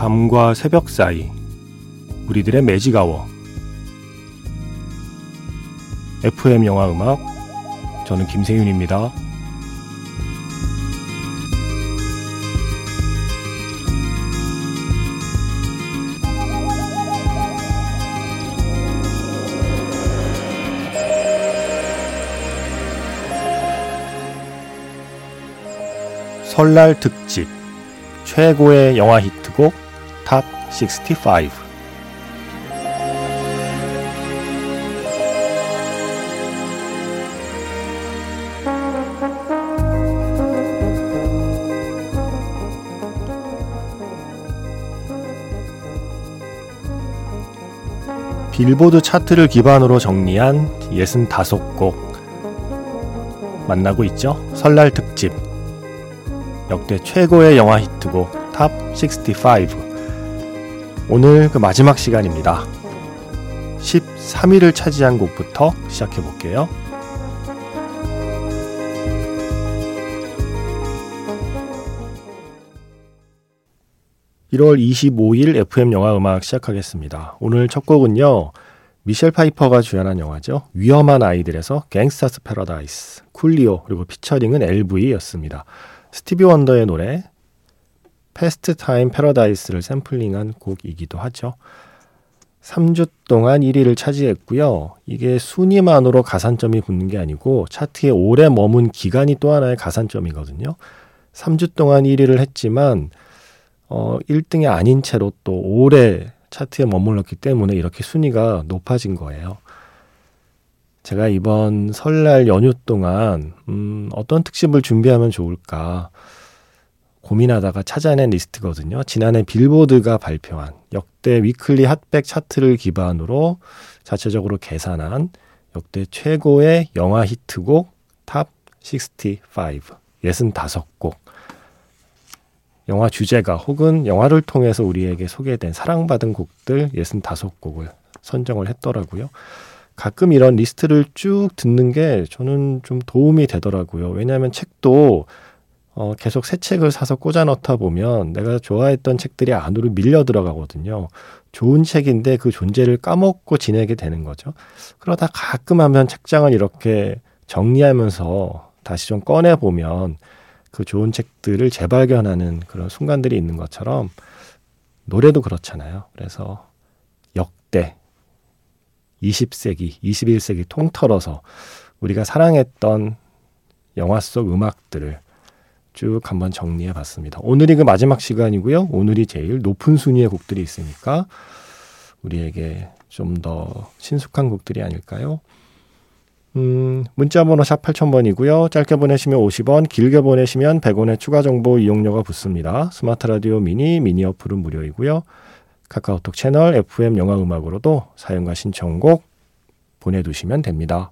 밤과 새벽 사이 우리들의 매직아워 FM 영화 음악 저는 김세윤입니다. 설날 특집 최고의 영화 히트곡 탑 65. 빌보드 차트를 기반으로 정리한 65곡 만나고 있죠? 설날 특집 역대 최고의 영화 히트곡 탑 65. 오늘 그 마지막 시간입니다. 13위를 차지한 곡부터 시작해 볼게요. 1월 25일 FM 영화 음악 시작하겠습니다. 오늘 첫 곡은요. 미셸 파이퍼가 주연한 영화죠. 위험한 아이들에서 Gangsta's Paradise, 쿨리오 그리고 피처링은 LV였습니다. 스티비 원더의 노래 Pastime Paradise를 샘플링한 곡이기도 하죠. 3주 동안 1위를 차지했고요. 이게 순위만으로 가산점이 붙는 게 아니고 차트에 오래 머문 기간이 또 하나의 가산점이거든요. 3주 동안 1위를 했지만 어 1등이 아닌 채로 또 오래 차트에 머물렀기 때문에 이렇게 순위가 높아진 거예요. 제가 이번 설날 연휴 동안 음, 어떤 특집을 준비하면 좋을까 고민하다가 찾아낸 리스트거든요. 지난해 빌보드가 발표한 역대 weekly Hot백 차트를 기반으로 자체적으로 계산한 역대 최고의 영화 히트곡 탑 65, 65곡. 영화 주제가 혹은 영화를 통해서 우리에게 소개된 사랑받은 곡들 65곡을 선정을 했더라고요. 가끔 이런 리스트를 쭉 듣는 게 저는 좀 도움이 되더라고요. 왜냐하면 책도 어, 계속 새 책을 사서 꽂아 넣다 보면 내가 좋아했던 책들이 안으로 밀려 들어가거든요. 좋은 책인데 그 존재를 까먹고 지내게 되는 거죠. 그러다 가끔 하면 책장을 이렇게 정리하면서 다시 좀 꺼내 보면 그 좋은 책들을 재발견하는 그런 순간들이 있는 것처럼 노래도 그렇잖아요. 그래서 역대 20세기, 21세기 통틀어서 우리가 사랑했던 영화 속 음악들을 쭉 한번 정리해 봤습니다. 오늘이 그 마지막 시간이고요. 오늘이 제일 높은 순위의 곡들이 있으니까 우리에게 좀 더 친숙한 곡들이 아닐까요? 음, 문자번호 샵 8000번이고요. 짧게 보내시면 50원, 길게 보내시면 100원의 추가 정보 이용료가 붙습니다. 스마트 라디오 미니, 미니 어플은 무료이고요. 카카오톡 채널 FM 영화 음악으로도 사용과 신청곡 보내두시면 됩니다.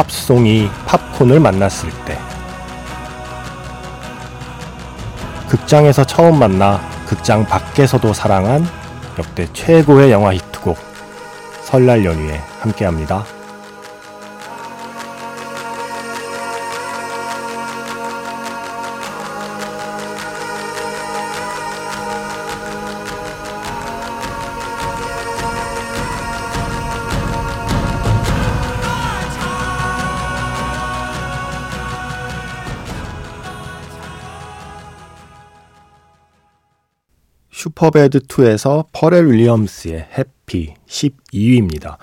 팝송이 팝콘을 만났을 때 극장에서 처음 만나 극장 밖에서도 사랑한 역대 최고의 영화 히트곡 설날 연휴에 함께합니다. 슈퍼배드2에서 퍼렐 윌리엄스의 Happy 12위입니다.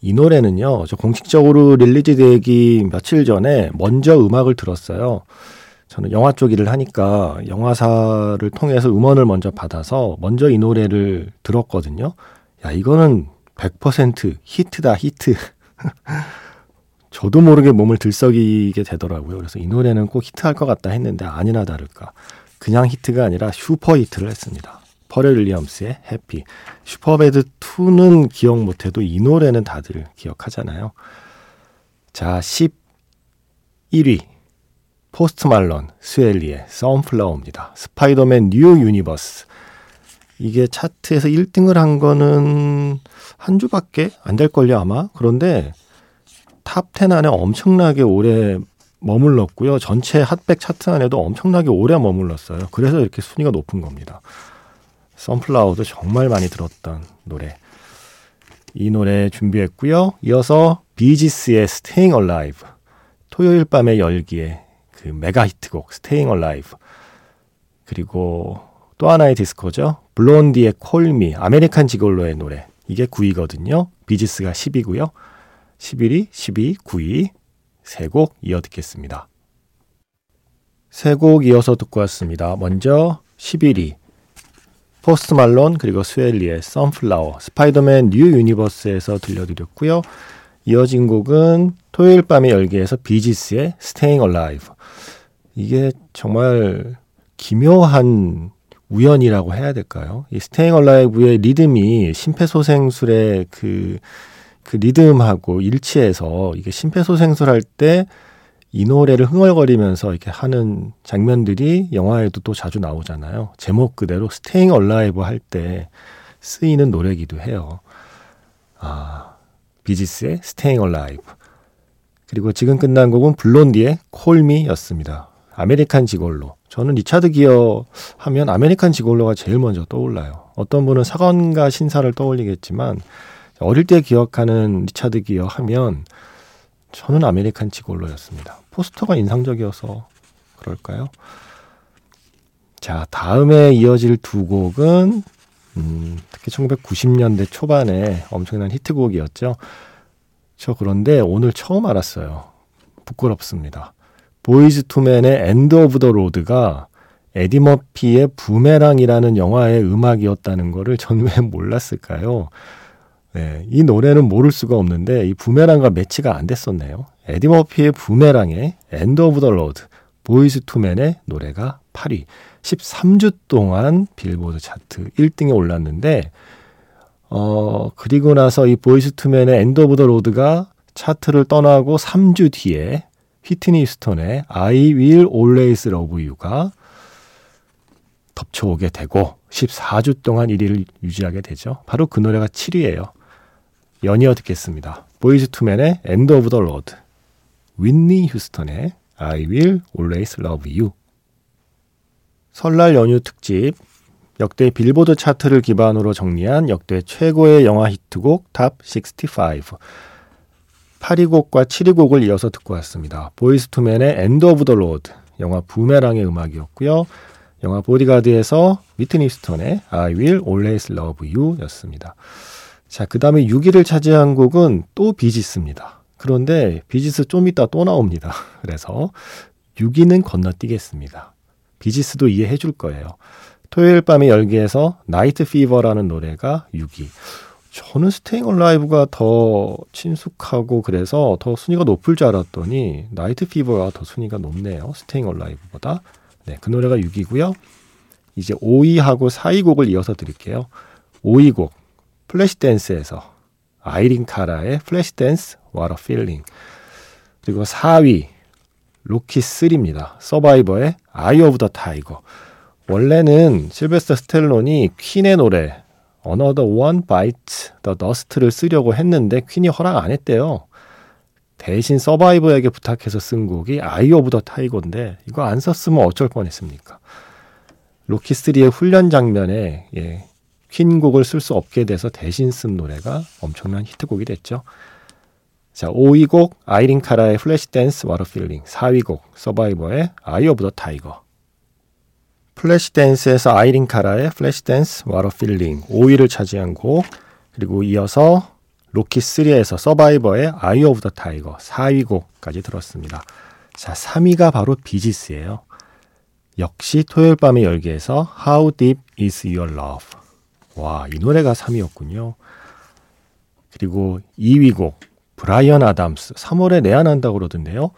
이 노래는요, 저 공식적으로 release 되기 며칠 전에 먼저 음악을 들었어요. 저는 영화 쪽 일을 하니까 영화사를 통해서 음원을 먼저 받아서 먼저 이 노래를 들었거든요. 야, 이거는 100% 히트다, 히트. 저도 모르게 몸을 들썩이게 되더라고요. 그래서 이 노래는 꼭 히트할 것 같다 했는데 아니나 다를까. 그냥 히트가 아니라 슈퍼 히트를 했습니다. 퍼렐 윌리엄스의 Happy. 슈퍼배드 2는 기억 못해도 이 노래는 다들 기억하잖아요. 자, 11위. 포스트 말론, 스웨이 리의 Sunflower입니다. 스파이더맨 뉴 유니버스. 이게 차트에서 1등을 한 거는 한 주밖에 안 될걸요, 아마. 그런데 Top 10 안에 엄청나게 오래 머물렀고요. 전체 핫백 차트 안에도 엄청나게 오래 머물렀어요. 그래서 이렇게 순위가 높은 겁니다. Sunflower도 정말 많이 들었던 노래. 이 노래 준비했고요. 이어서 비지스의 Staying Alive. 토요일 밤의 열기에 그 메가 히트곡 Staying Alive. 그리고 또 하나의 디스코죠. 블론디의 Call Me, 아메리칸 지골로의 노래. 이게 9위거든요. 비지스가 10위고요. 11위, 10위, 9위 세 곡 이어 듣겠습니다. 세 곡 이어서 듣고 왔습니다. 먼저 11위 포스트 말론 그리고 스웨이 리의 Sunflower 스파이더맨 뉴 유니버스에서 들려드렸고요. 이어진 곡은 토요일 밤의 열기에서 비지스의 Staying Alive 이게 정말 기묘한 우연이라고 해야 될까요? 이 Staying Alive의 리듬이 심폐소생술의 그, 그 리듬하고 일치해서 이게 심폐소생술 할 때 이 노래를 흥얼거리면서 이렇게 하는 장면들이 영화에도 또 자주 나오잖아요. 제목 그대로 Staying Alive 할 때 쓰이는 노래기도 해요. 아, 비지스의 Staying Alive. 그리고 지금 끝난 곡은 블론디의 Call Me였습니다. 아메리칸 지골로. 저는 리차드 기어 하면 아메리칸 지골로가 제일 먼저 떠올라요. 어떤 분은 사관과 신사를 떠올리겠지만 어릴 때 기억하는 리차드 기어 하면 저는 아메리칸 지골로였습니다. 포스터가 인상적이어서 그럴까요? 자, 다음에 이어질 두 곡은 음, 특히 1990년대 초반에 엄청난 히트곡이었죠. 저 그런데 오늘 처음 알았어요. 부끄럽습니다. 보이즈 투맨의 End of the Road가 에디 머피의 부메랑이라는 영화의 음악이었다는 거를 전 왜 몰랐을까요? 네, 이 노래는 모를 수가 없는데 이 부메랑과 매치가 안 됐었네요. 에디 머피의 부메랑의 End of the Road, 보이즈 투맨의 노래가 8위. 13주 동안 빌보드 차트 1등에 올랐는데 어 그리고 나서 이 보이즈 투맨의 End of the Road가 차트를 떠나고 3주 뒤에 휘트니 휴스턴의 I Will Always Love You가 덮쳐오게 되고 14주 동안 1위를 유지하게 되죠. 바로 그 노래가 7위예요. 연이어 듣겠습니다. 보이즈 투맨의 End of the Road, 휘트니 휴스턴의 I Will Always Love You. 설날 연휴 특집 역대 빌보드 차트를 기반으로 정리한 역대 최고의 영화 히트곡 Top 65. 8위 곡과 7위 곡을 이어서 듣고 왔습니다. 보이즈 투맨의 End of the Road, 영화 부메랑의 음악이었고요. 영화 보디가드에서 휘트니 휴스턴의 I Will Always Love You 였습니다. 자, 그 다음에 6위를 차지한 곡은 또 비지스입니다. 그런데 비지스 좀 이따 또 나옵니다. 그래서 6위는 건너뛰겠습니다. 비지스도 이해해 줄 거예요. 토요일 밤의 열기에서 Night Fever라는 노래가 6위. 저는 Staying Alive가 더 친숙하고 그래서 더 순위가 높을 줄 알았더니 Night Fever가 더 순위가 높네요. Staying Alive보다. 네, 그 노래가 6위고요. 이제 5위하고 4위 곡을 이어서 드릴게요. 5위 곡 플래시 댄스에서 아이린 카라의 Flashdance What a Feeling 그리고 4위 로키 3입니다. 서바이버의 Eye of the Tiger 원래는 실베스터 스텔론이 퀸의 노래 Another One Bites the Dust를 쓰려고 했는데 퀸이 허락 안 했대요. 대신 서바이버에게 부탁해서 쓴 곡이 Eye of the Tiger인데 이거 안 썼으면 어쩔 뻔했습니까? 로키3의 훈련 장면에 예, 퀸 곡을 쓸 수 없게 돼서 대신 쓴 노래가 엄청난 히트곡이 됐죠. 자, 5위 곡 아이린 카라의 Flashdance What a Feeling, 4위 곡 서바이버의 Eye of the Tiger. 플래시 댄스에서 아이린 카라의 Flashdance What a Feeling 5위를 차지한 곡 그리고 이어서 로키 3에서 서바이버의 Eye of the Tiger 4위 곡까지 들었습니다. 자, 3위가 바로 비지스예요. 역시 토요일 밤의 열기에서 How Deep Is Your Love 와, 이 노래가 3위였군요. 그리고 2위 곡, 브라이언 아담스. 3월에 내한한다고 그러던데요.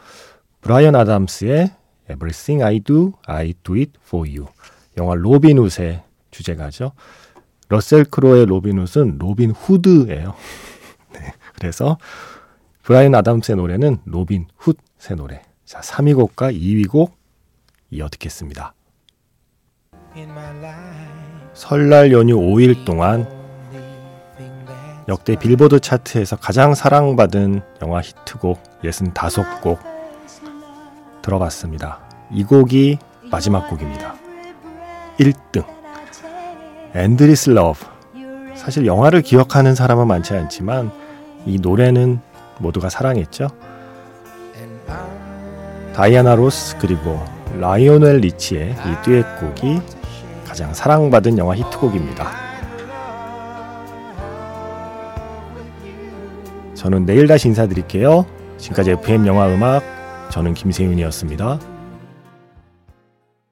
브라이언 아담스의 Everything I Do, I Do It For You. 영화 로빈 훗의 주제가죠. 러셀 크로의 로빈 훗은 로빈 후드예요. 네, 그래서 브라이언 아담스의 노래는 로빈 훗의 노래. 자, 3위 곡과 2위 곡 이어 듣겠습니다. 설날 연휴 5일 동안 역대 빌보드 차트에서 가장 사랑받은 영화 히트곡 65곡 들어봤습니다. 이 곡이 마지막 곡입니다. 1등 Endless Love 사실 영화를 기억하는 사람은 많지 않지만 이 노래는 모두가 사랑했죠. 다이애나 로스 그리고 라이오넬 리치의 이 듀엣곡이 가장 사랑받은 영화 히트곡입니다. 저는 내일 다시 인사드릴게요. 지금까지 FM 영화 음악 저는 김세윤이었습니다.